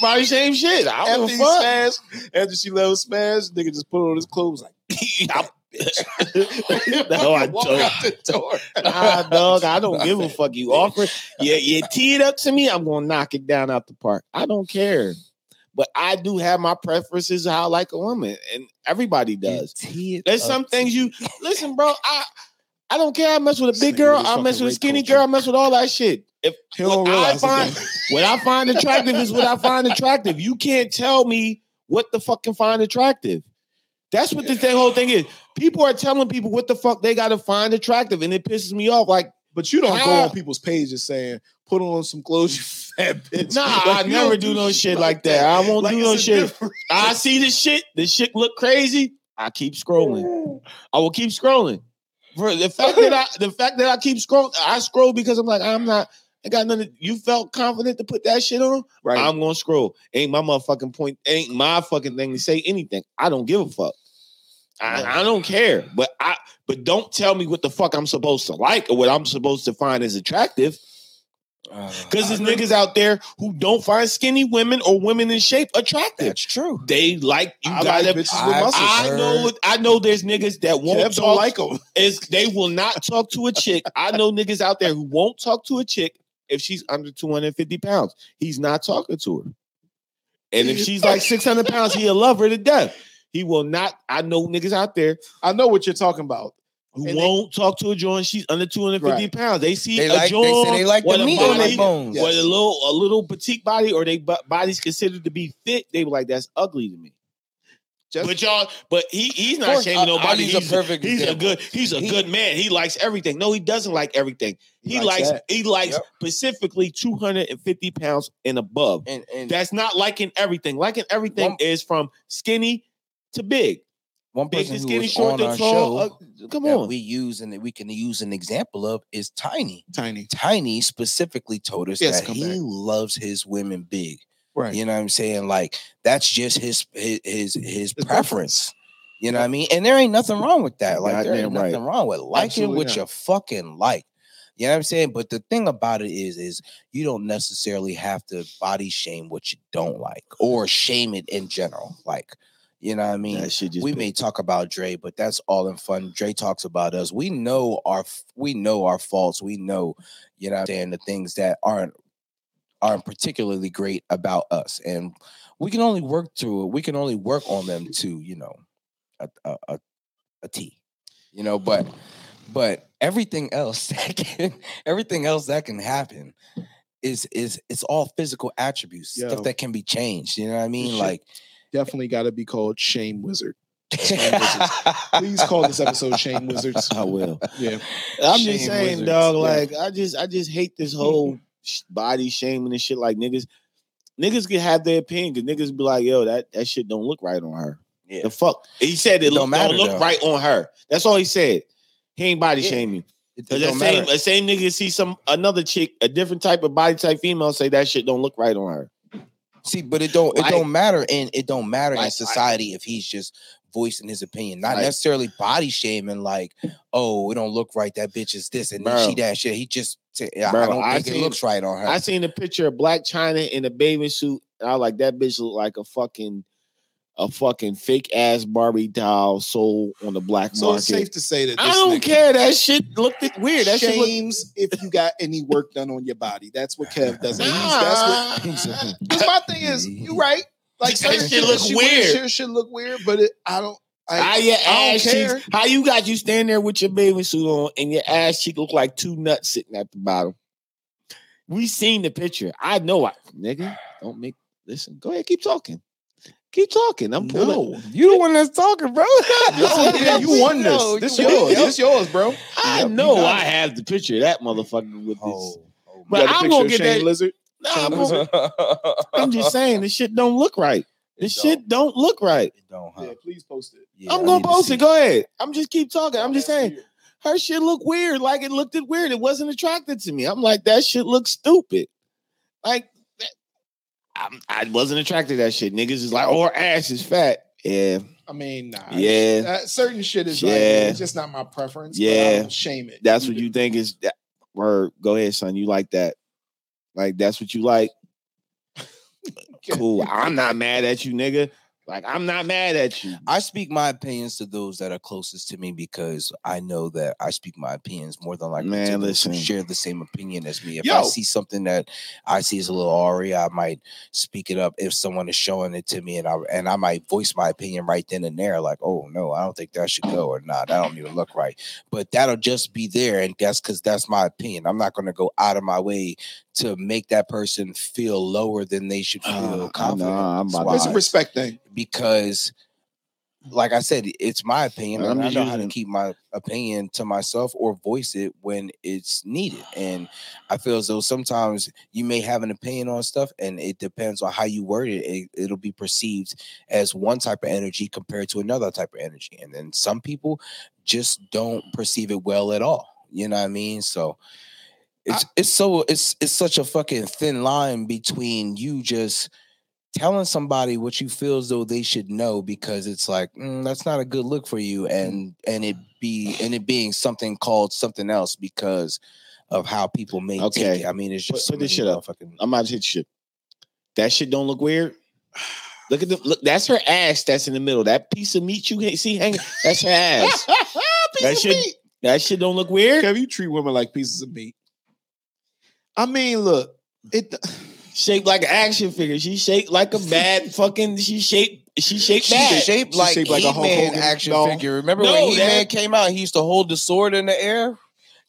Body shame shit. I after don't he give a fuck. smashed, after she him smash, nigga just put on his clothes like, no, I walk don't. out the door. Nah, dog, I don't give a fuck. You offer, yeah, you tee it up to me, I'm gonna knock it down out the park. I don't care. But I do have my preferences of how I like a woman, and everybody does. There's some things you listen, bro. I I don't care. I mess with a big girl. I mess with a skinny culture. girl. I mess with all that shit. If He don't what I find what I find attractive is what I find attractive. You can't tell me what the fuck can find attractive. That's what this whole thing is. People are telling people what the fuck they gotta find attractive, and it pisses me off. Like, But you don't go on people's pages saying, put on some clothes, you fat bitch. nah, Like, I never don't do no shit like that. I won't Like, do no shit. different- I see the shit. The shit look crazy. I keep scrolling. I will keep scrolling. For the fact that I the fact that I keep scrolling, I scroll because I'm like, I'm not, I got nothing. You felt confident to put that shit on? Right. I'm gonna scroll. Ain't my motherfucking point, ain't my fucking thing to say anything. I don't give a fuck. I, I don't care. But I but don't tell me what the fuck I'm supposed to like or what I'm supposed to find as attractive. Uh, Because there's niggas out there who don't find skinny women or women in shape attractive. that's true. They like you I gotta like bitches with muscles. I know I know there's niggas that won't Kev don't like them. is they will not talk to a chick. I know niggas out there who won't talk to a chick if she's under 250 pounds. He's not talking to her. And if she's like 600 pounds, he'll love her to death. He will not. I know niggas out there I know what you're talking about. who And they- won't talk to a joint. She's under 250 Right. pounds. They see They a like they joint say they like with the a meat on body, their bones. With a little a little petite body, or they bu- bodies considered to be fit. They were like, that's ugly to me. Just but y'all, but he he's not shaming nobody. I'll use a he's perfect he's a good he's a He- good man. He likes everything. No, he doesn't like everything. He, He likes, likes he likes Yep. specifically 250 pounds and above. And, and That's not liking everything. Liking everything One- is from skinny to big. one Big person to who skinny, short on to our tall. show Uh, come that on. we use and that we can use an example of is Tiny. tiny. Tiny specifically told us Yes, that he back. loves his women big. Right. You know what I'm saying? Like that's just his his his, his preference. You know what I mean? And there ain't nothing wrong with that. Like there ain't Goddamn right. nothing wrong with liking Absolutely what you fucking like. You know what I'm saying? But the thing about it is, is you don't necessarily have to body shame what you don't like or shame it in general. Like, you know what I mean? That shit just we may talk about Dre, but that's all in fun. Dre talks about us. We know our we know our faults. We know, you know what I'm saying, the things that aren't aren't particularly great about us. And we can only work through it. We can only work on them to, you know, a a, a, a T. You know, but but everything else that can everything else that can happen is is it's all physical attributes, Yo. stuff that can be changed. You know what I mean? Like Definitely got to be called Shame Wizard. Please call this episode Shame Wizards. I will. Yeah. I'm Shame just saying, wizards. dog. Yeah. Like, I just, I just hate this mm-hmm. whole sh- body shaming and shit. Like, niggas, niggas can have their opinion. Cause niggas be like, yo, that that shit don't look right on her. Yeah. The fuck? He said it It look, don't don't, matter, look though. right on her. That's all he said. He ain't body Yeah. shaming. It, it Cause that don't same, matter. the same nigga see some another chick, a different type of body type female say that shit don't look right on her. See, but it don't Like- it don't matter and it don't matter Like- in like- society if he's just voicing his opinion, not Like- necessarily body shaming. Like, oh, it don't look right. That bitch is this and then she that shit. He just, say, I don't I think it seen- looks right on her. I seen a picture of Blac Chyna in a bathing suit. And I was like, that bitch look like a fucking, a fucking fake ass Barbie doll sold on the black So market. it's safe to say that this I don't nigga care. That shit looked it weird. That shit looked if you got any work done on your body. That's what Kev does. And he's, that's what Nah. He's Because my thing is, you right. Like That certain shit look she weird. wears Shit should look weird, but it, I don't. I, How your ass cheeks? How you got you standing there with your bathing suit on and your ass cheek look like two nuts sitting at the bottom? We seen the picture. I know I nigga. Don't make listen. Go ahead, keep talking. Keep talking. I'm pulling. No, you the one that's talking, bro. no, yeah, you won No, this. This you- yours. Yep. This yours, bro. I Yep, know I have the picture of that motherfucker with this. Oh, oh, But You got a I'm picture gonna get Shane that- Lizard. Nah, I'm, gonna- I'm just saying this shit don't look right. This It shit don't look right. It don't, huh? Yeah, please post it. Yeah, I'm gonna need to post it. Go ahead. I'm just keep talking. I'm just saying weird. her shit look weird. Like it looked it weird. It wasn't attracted to me. I'm like that shit looks stupid. Like I'm, I wasn't attracted to that shit. Niggas is like, oh, her ass is fat. Yeah, I mean, nah. Yeah. That, uh, certain shit is like, Yeah. it's just not my preference. but Yeah. I don't shame it. that's what you think is. That, word. Go ahead, son. You like that? Like that's what you like? Cool. I'm not mad at you, nigga. Like I'm not mad at you. I speak my opinions to those that are closest to me because I know that I speak my opinions more than likely Man, to listen. share the same opinion as me. If Yo. I see something that I see as a little aria, I might speak it up if someone is showing it to me, and I and I might voice my opinion right then and there, like, "Oh no, I don't think that should go," or "Nah, that don't even look right." But that'll just be there, and that's because that's my opinion. I'm not going to go out of my way to make that person feel lower than they should feel Uh, confident. I'm about It's a respect thing. Because like I said, it's my opinion. I'm And I know how to keep my opinion to myself or voice it when it's needed. And I feel as though sometimes you may have an opinion on stuff, and it depends on how you word it. it it'll be perceived as one type of energy compared to another type of energy. And then some people just don't perceive it well at all. You know what I mean? So it's it's so it's it's such a fucking thin line between you just telling somebody what you feel as though they should know because it's like "Mm, that's not a good look for you and and it be and it being something called something else because of how people may Okay. take it. I mean, it's just so put this shit up. motherfucking- I'm about to hit shit. That shit don't look weird. Look at the look. That's her ass. That's in the middle. That piece of meat you can't see hanging. That's her ass. That of shit. meat. That shit don't look weird. Kev, you treat women like pieces of meat. I mean, look, it Shaped like an action figure. She shaped like a bad fucking. She shaped. She shaped She's bad. shaped She's like, shaped like a Hulk He-Man Hogan action doll. figure. Remember No, when He-Man came out? He used to hold the sword in the air.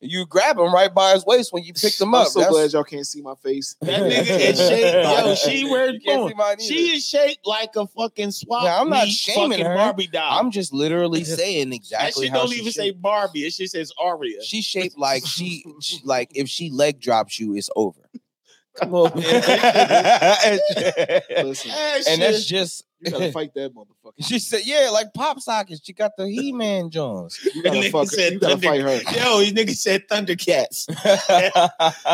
You grab him right by his waist when you picked him up. I'm up. so That's- glad y'all can't see my face. That nigga is shaped. Yo, she where You it can't going? see mine She is shaped like a fucking swap. Yeah, I'm not shaming her. Barbie doll. I'm just literally saying exactly. that exactly shit how don't she even say. Barbie. It just says Aria. She shaped like she, she like if she leg drops you, it's over. Come on, man. and Listen, that's just you gotta fight that motherfucker. she said, yeah, like pop sockets. She got the He-Man Jones. You gotta fuck her. You gotta fight her. Yo, these niggas said Thundercats.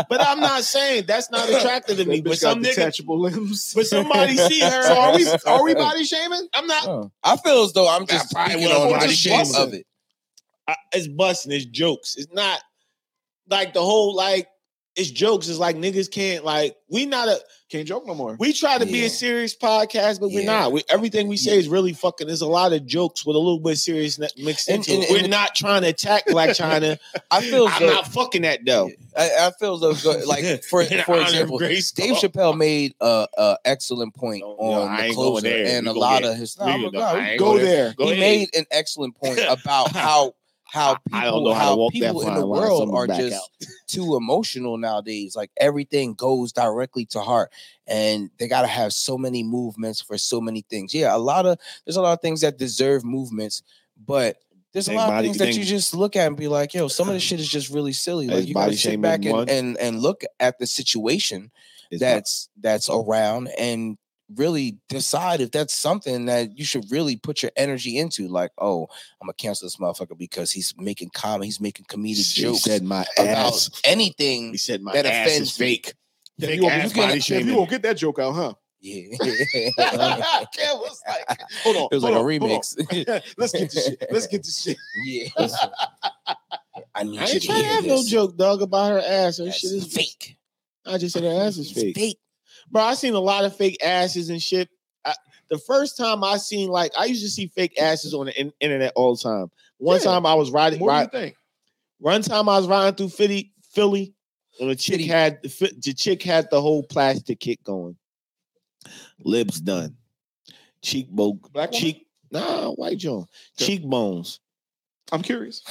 But I'm not saying that's not attractive to me. But bitch got some nigga, detachable limbs. but somebody see her. so are we are we body shaming? I'm not. Oh. I feel as though I'm just probably speaking was on body the shape shaming. of it. I, it's busting. It's jokes. It's not like the whole like. It's jokes. It's like niggas can't like. We not a. Can't joke no more. We try to be a serious podcast, but we're not. We, everything we say is really fucking. There's a lot of jokes with a little bit of seriousness mixed And- into and- it. We're and- not trying to attack Black China. I feel as I'm though not fucking that though. I, I feel as though go- like for In for example, Grace Dave Talk. Chappelle made a, a excellent point No, no, on I the ain't going closer and We a lot get- of his. we No, gonna- I'm not- oh, I ain't Go going there. Go he ahead. made an excellent point about how how people I don't know how how people in the world are just too emotional nowadays. Like everything goes directly to heart, and they got to have so many movements for so many things. Yeah, a lot of there's a lot of things that deserve movements, but there's a lot of things that you just look at and be like, "Yo, some of this shit is just really silly." Like you got to sit back and, and and look at the situation It's that's that's around and really decide if that's something that you should really put your energy into. Like, oh, I'm gonna cancel this motherfucker because he's making comedy, he's making comedic He jokes said my about ass. anything. He said my that ass is offends me. fake. Kev, Fake you, won't, ass you, body Kev, you won't get that joke out, huh? Yeah. Kev was like, hold on. It was hold like a on, hold on. remix. Let's get this shit. Let's get this shit. yeah. I need I you ain't to trying to hear have no joke, dog, about her ass. Her That's shit is fake. fake. I just said her ass is It's fake. Bro, I seen a lot of fake asses and shit. I, the first time I seen like I used to see fake asses on the in- internet all the time. One Yeah. time I was riding, More ride, than you think. one time I was riding through Philly, Philly, and the chick Philly. had the, the chick had the whole plastic kit going. Lips done, cheekbone, Black woman? cheek, nah, white John, cheekbones, I'm curious.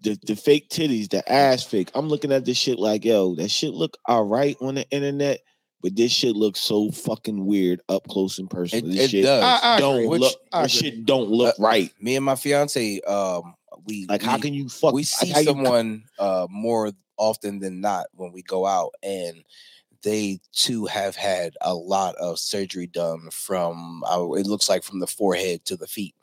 the, the fake titties, the ass fake. I'm looking at this shit like, yo, that shit look all right on the internet, but this shit looks so fucking weird up close and It, personal. this it shit does. I- I don't agree. Which- look. I That agree. shit don't look right. Me and my fiance, um, we Like, how can you fuck? we like, see you- someone uh more often than not when we go out and they too have had a lot of surgery done from uh, it looks like from the forehead to the feet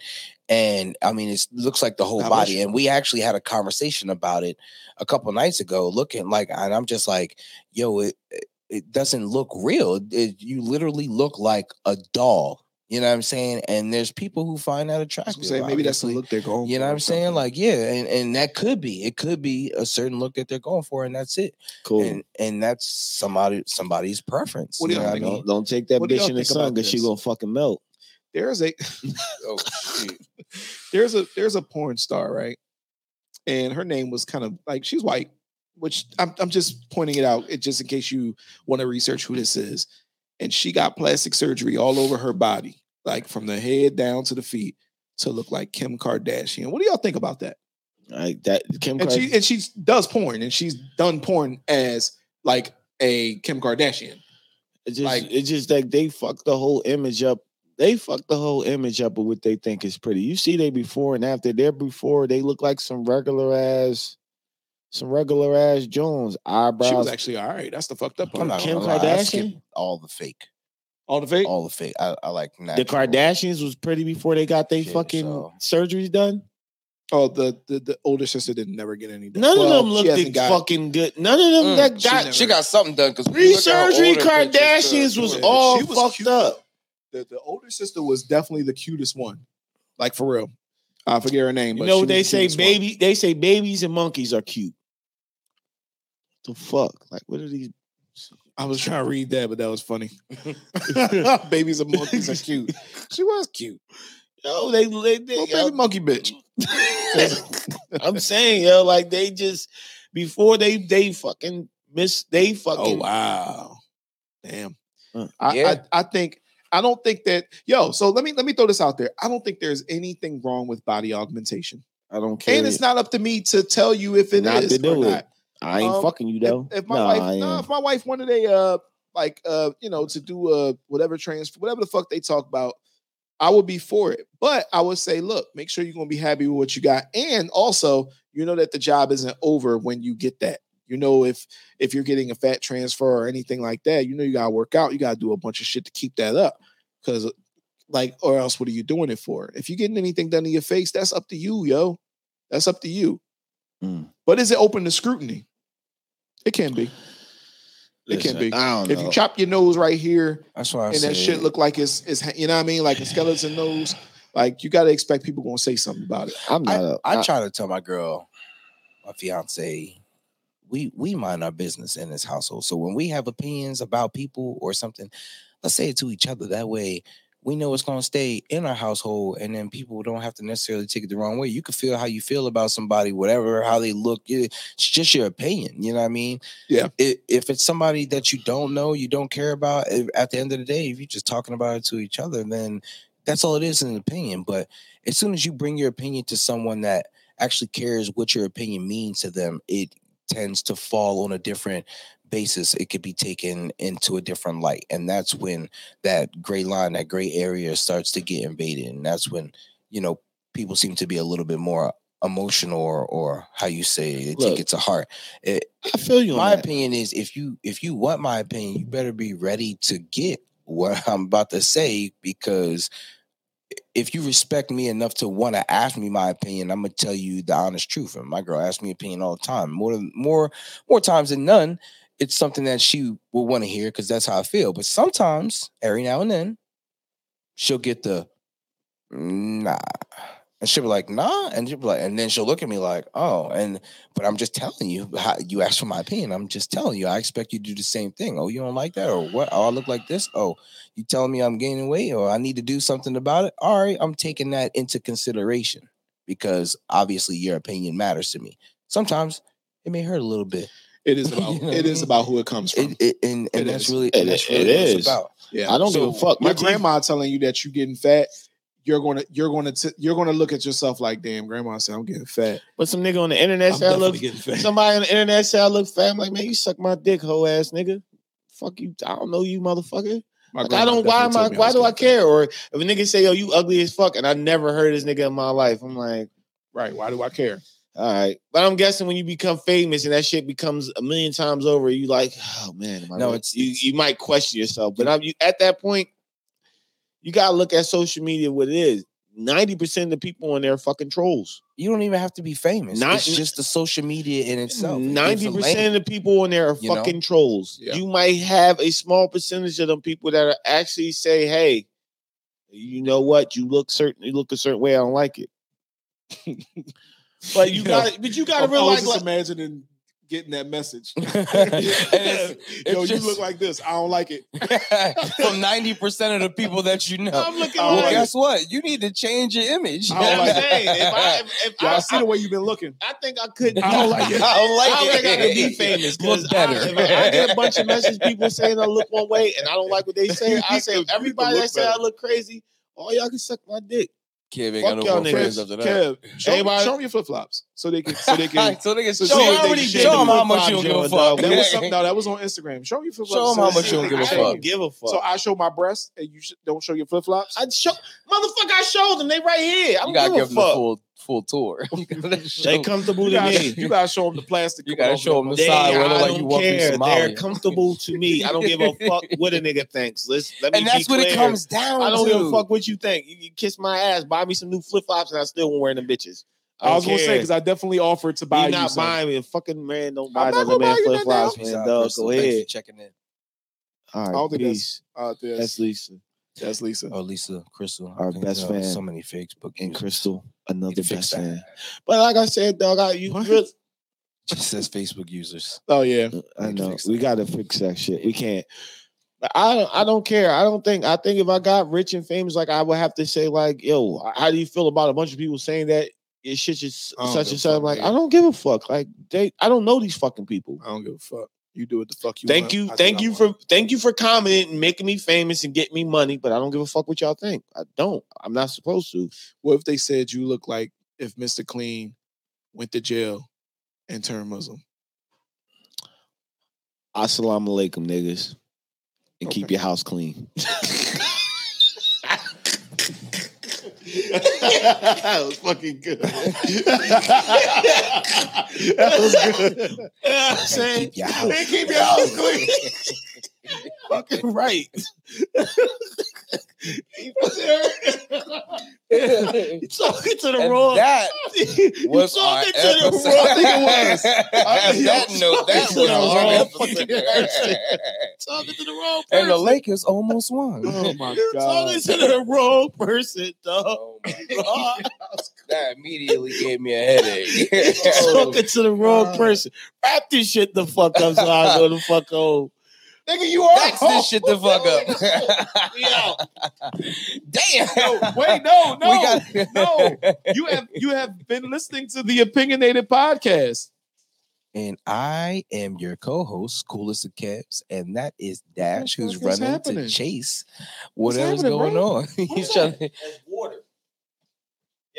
and i mean it looks like the whole How body much? and we actually had a conversation about it a couple nights ago looking like and i'm just like yo it it- it doesn't look real it, you literally look like a doll you know what i'm saying and there's people who find that attractive gonna say maybe that's the look they're going. For. You know what I'm saying? something. Like, yeah, and, and that could be it could be a certain look that they're going for, and that's it. cool. And and that's somebody somebody's preference. What do you y'all know think? I mean? don't, don't take that What bitch in the sun because she gonna fucking melt. there's a Oh there's a there's a porn star, right? And her name was kind of like she's white, which I'm I'm just pointing it out, it just in case you want to research who this is. And she got plastic surgery all over her body, like from the head down to the feet, to look like Kim Kardashian. What do y'all think about that? Like that, Kim. And Kardashian. she and she does porn, and she's done porn as like a Kim Kardashian. It's just, Like- it's just like they fucked the whole image up. They fucked the whole image up of what they think is pretty. You see, they before and after. Their before, they look like some regular ass, some regular ass Jones eyebrows. She was actually all right. That's the fucked up part. Kim gonna lie, I Kardashian? all the fake, All the fake. all the fake. I, I like the. Kardashians was pretty before they got their fucking so- surgeries done. Oh, the, the the older sister didn't never get any. done. None Well, of them she looked got- fucking good. None of them Mm, that she got never- She got something done because pre-surgery Kardashians was Yeah, all she was fucked cute, up. the, the older sister was definitely the cutest one. Like for real. I forget her name. You but know what they say? cutest one. Baby, they say babies and monkeys are cute. The fuck? Like, what are these? I was trying to read that, but that was funny. Babies and monkeys are cute. She was cute. Yo, they, they, they yo, baby monkey bitch. I'm saying, yo, like they just before they they fucking miss they fucking. Oh wow. Damn. Uh, I, yeah. I I think I don't think that yo, so let me let me throw this out there. I don't think there's anything wrong with body augmentation. I don't care. And it's not up to me to tell you if it is Not to or do it. I ain't um, fucking you though. If, if my Nah, wife, nah, if my wife wanted a uh like uh you know to do uh whatever trans whatever the fuck they talk about, I would be for it. But I would say, look, make sure you're gonna be happy with what you got, and also you know that the job isn't over when you get that. You know if if you're getting a fat transfer or anything like that, you know you gotta work out. You gotta do a bunch of shit to keep that up, because like or else what are you doing it for? If you're getting anything done to your face, that's up to you, yo. That's up to you. Mm. But is it open to scrutiny? It can be. It can Listen, be. I don't If you chop your nose right here That's why and said that shit look like it's, it's you know what I mean, like a skeleton nose, like you got to expect people gonna say something about it. I'm not. I, a, I I- try to tell my girl, my fiance, we we mind our business in this household. So when we have opinions about people or something, let's say it to each other. That way, we know it's going to stay in our household, and then people don't have to necessarily take it the wrong way. You can feel how you feel about somebody, whatever how they look. It's just your opinion. You know what I mean? Yeah. If, if it's somebody that you don't know, you don't care about. At the end of the day, if you're just talking about it to each other, then that's all it is an opinion. But as soon as you bring your opinion to someone that actually cares what your opinion means to them, it tends to fall on a different basis. It could be taken into a different light. And that's when that gray line, that gray area starts to get invaded. And that's when, you know, people seem to be a little bit more emotional or, or how you say it, they Look, take it to heart. It, I feel you. my on opinion is if you if you want my opinion, you better be ready to get what I'm about to say because if you respect me enough to want to ask me my opinion, I'm gonna tell you the honest truth. And my girl asks me opinion all the time. More more more times than none, it's something that she will want to hear because that's how I feel. But sometimes, every now and then, she'll get the nah. And she'll be like, nah, and she'll be like, and then she'll look at me like, oh, and but I'm just telling you, how, you asked for my opinion. I'm just telling you, I expect you to do the same thing. Oh, you don't like that, or what? Oh, I look like this. Oh, you telling me I'm gaining weight, or I need to do something about it. All right, I'm taking that into consideration because obviously your opinion matters to me. Sometimes it may hurt a little bit. It is about You know what it I is mean? about who it comes from. It, it, and and It that's really It- and that's really what it's is. about. yeah, I don't give a fuck. My Your grandma telling you that you're getting fat. You're gonna you're gonna t- you're gonna look at yourself like, damn, grandma said I'm getting fat. But some nigga on the internet I'm said I look. fat. Somebody on the internet said I look fat. I'm like, man, you suck my dick, hoe ass nigga. Fuck you. I don't know you, motherfucker. Like, I don't. Why am I? Why was do I getting fat. care? Or if a nigga say, "Yo, you ugly as fuck," and I never heard this nigga in my life, I'm like, Right? Why do I care? All right. But I'm guessing when you become famous and that shit becomes a million times over, you like, oh man, No, really-" it's- you. it's- You might question yourself, but I'm you at that point. You gotta look at social media what it is. Ninety percent of the people on there are fucking trolls. You don't even have to be famous. Not- it's just the social media in itself. It gives a Ninety lane. percent of the people on there are you know? fucking trolls. Yeah. You might have a small percentage of them people that are actually say, "Hey, you know what? You look certain. You look a certain way. I don't like it." but you You know, got, but you got to I was realize, just like, imagining getting that message. And it's- Yo, it's you look like this. I don't like it. from 90% of the people that you know. I'm looking well, like, guess what? You need to change your image. I you know don't what like I'm it. saying? If I, if, if Yeah, I, I, see the way you've been looking. I think I could. I don't like it. I don't like I don't it. think I could be famous. 'cause Look better. I, if I get a bunch of messages, people saying I look one way, and I don't like what they say. I say to- you need to everybody that say I look crazy, all y'all can suck my dick. Kid ain't Fuck got no more niggas. friends after that. Kev, show, Anybody- show me your flip flops so they can so they can. so they can so show, see them- they already can show them how much you don't give a fuck. That was something. No, that was on Instagram. Show me your flip flops. Show 'em how much you don't give a fuck. give a fuck. So I show my breasts, and you sh- don't show your flip flops. I show motherfucker. I showed them. They right here. I You don't gotta give a give them the fuck. full full tour. You gotta show- They comfortable You to gotta, me. you gotta show them the plastic. You gotta show of 'em the They, side where it look I like you don't walk through care. They're comfortable to me. I don't give a fuck what a nigga thinks. Let's let me and that's be what it comes down to. I don't to. give a fuck what you think. You, you kiss my ass, buy me some new flip flops, and I still won't wear them bitches. I was don't gonna say because I definitely offered to buy you you not some. buying me. A fucking man don't buy I'm another man flip flops, man. out, Dog, go ahead. checking in. All I right, don't think peace. Uh, That's Lisa. That's Lisa. Oh, Lisa, Crystal, Our think, best uh, fan. So many Facebook And users. Crystal, another Need to best that. fan. But like I said, dog, I you What? really, Just says Facebook users. Oh yeah. I Need know we got to fix that shit. We can't. I don't. I don't care. I don't think. I think if I got rich and famous, like I would have to say, like, yo, how do you feel about a bunch of people saying that your shit just such and such? fuck, Like, dude. I don't give a fuck. Like, they. I don't know these fucking people. I don't give a fuck. You do what the fuck you Thank want. you, I thank you for thank you for commenting and making me famous and getting me money. But I don't give a fuck what y'all think. I don't. I'm not supposed to. What if they said you look like if Mr. Clean went to jail and turned Muslim? Assalamu alaikum, niggas, and keep your house clean. that was fucking good. that was good. You know what I'm saying? Keep your house And keep your house clean. fucking right. You talking to the And wrong. that you was our talking to the wrong. I think it was. I On that note, that talking to the was wrong our episode. talking to the wrong person. and the Lakers almost won. Oh my You're god. talking to the wrong person, dog. Oh my God. that immediately gave me a headache. talking to the wrong person. Wrap this shit the fuck up so I go the fuck home. Nigga, you are That's this shit the fuck up. We out. Damn. No, wait, no, no, We got- no. You have you have been listening to the opinionated podcast. And I am your co-host, coolest of Caps, and that is Dash, who's running happening? to chase whatever's going bro? on. He's trying. That's water.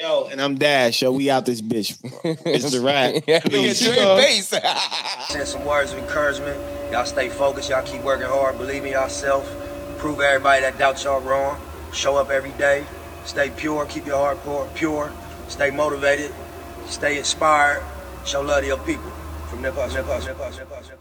Yo, and I'm Dash. Yo, we out this bitch. It's a wrap. Yeah, Peace. nigga, Dre Bass. Send some words of encouragement. Y'all stay focused. Y'all keep working hard. Believe in yourself. Prove everybody that doubts y'all wrong. Show up every day. Stay pure. Keep your heart pure. pure. Stay motivated. Stay inspired. Show love to your people. From Nip Us, Nip Us, Nip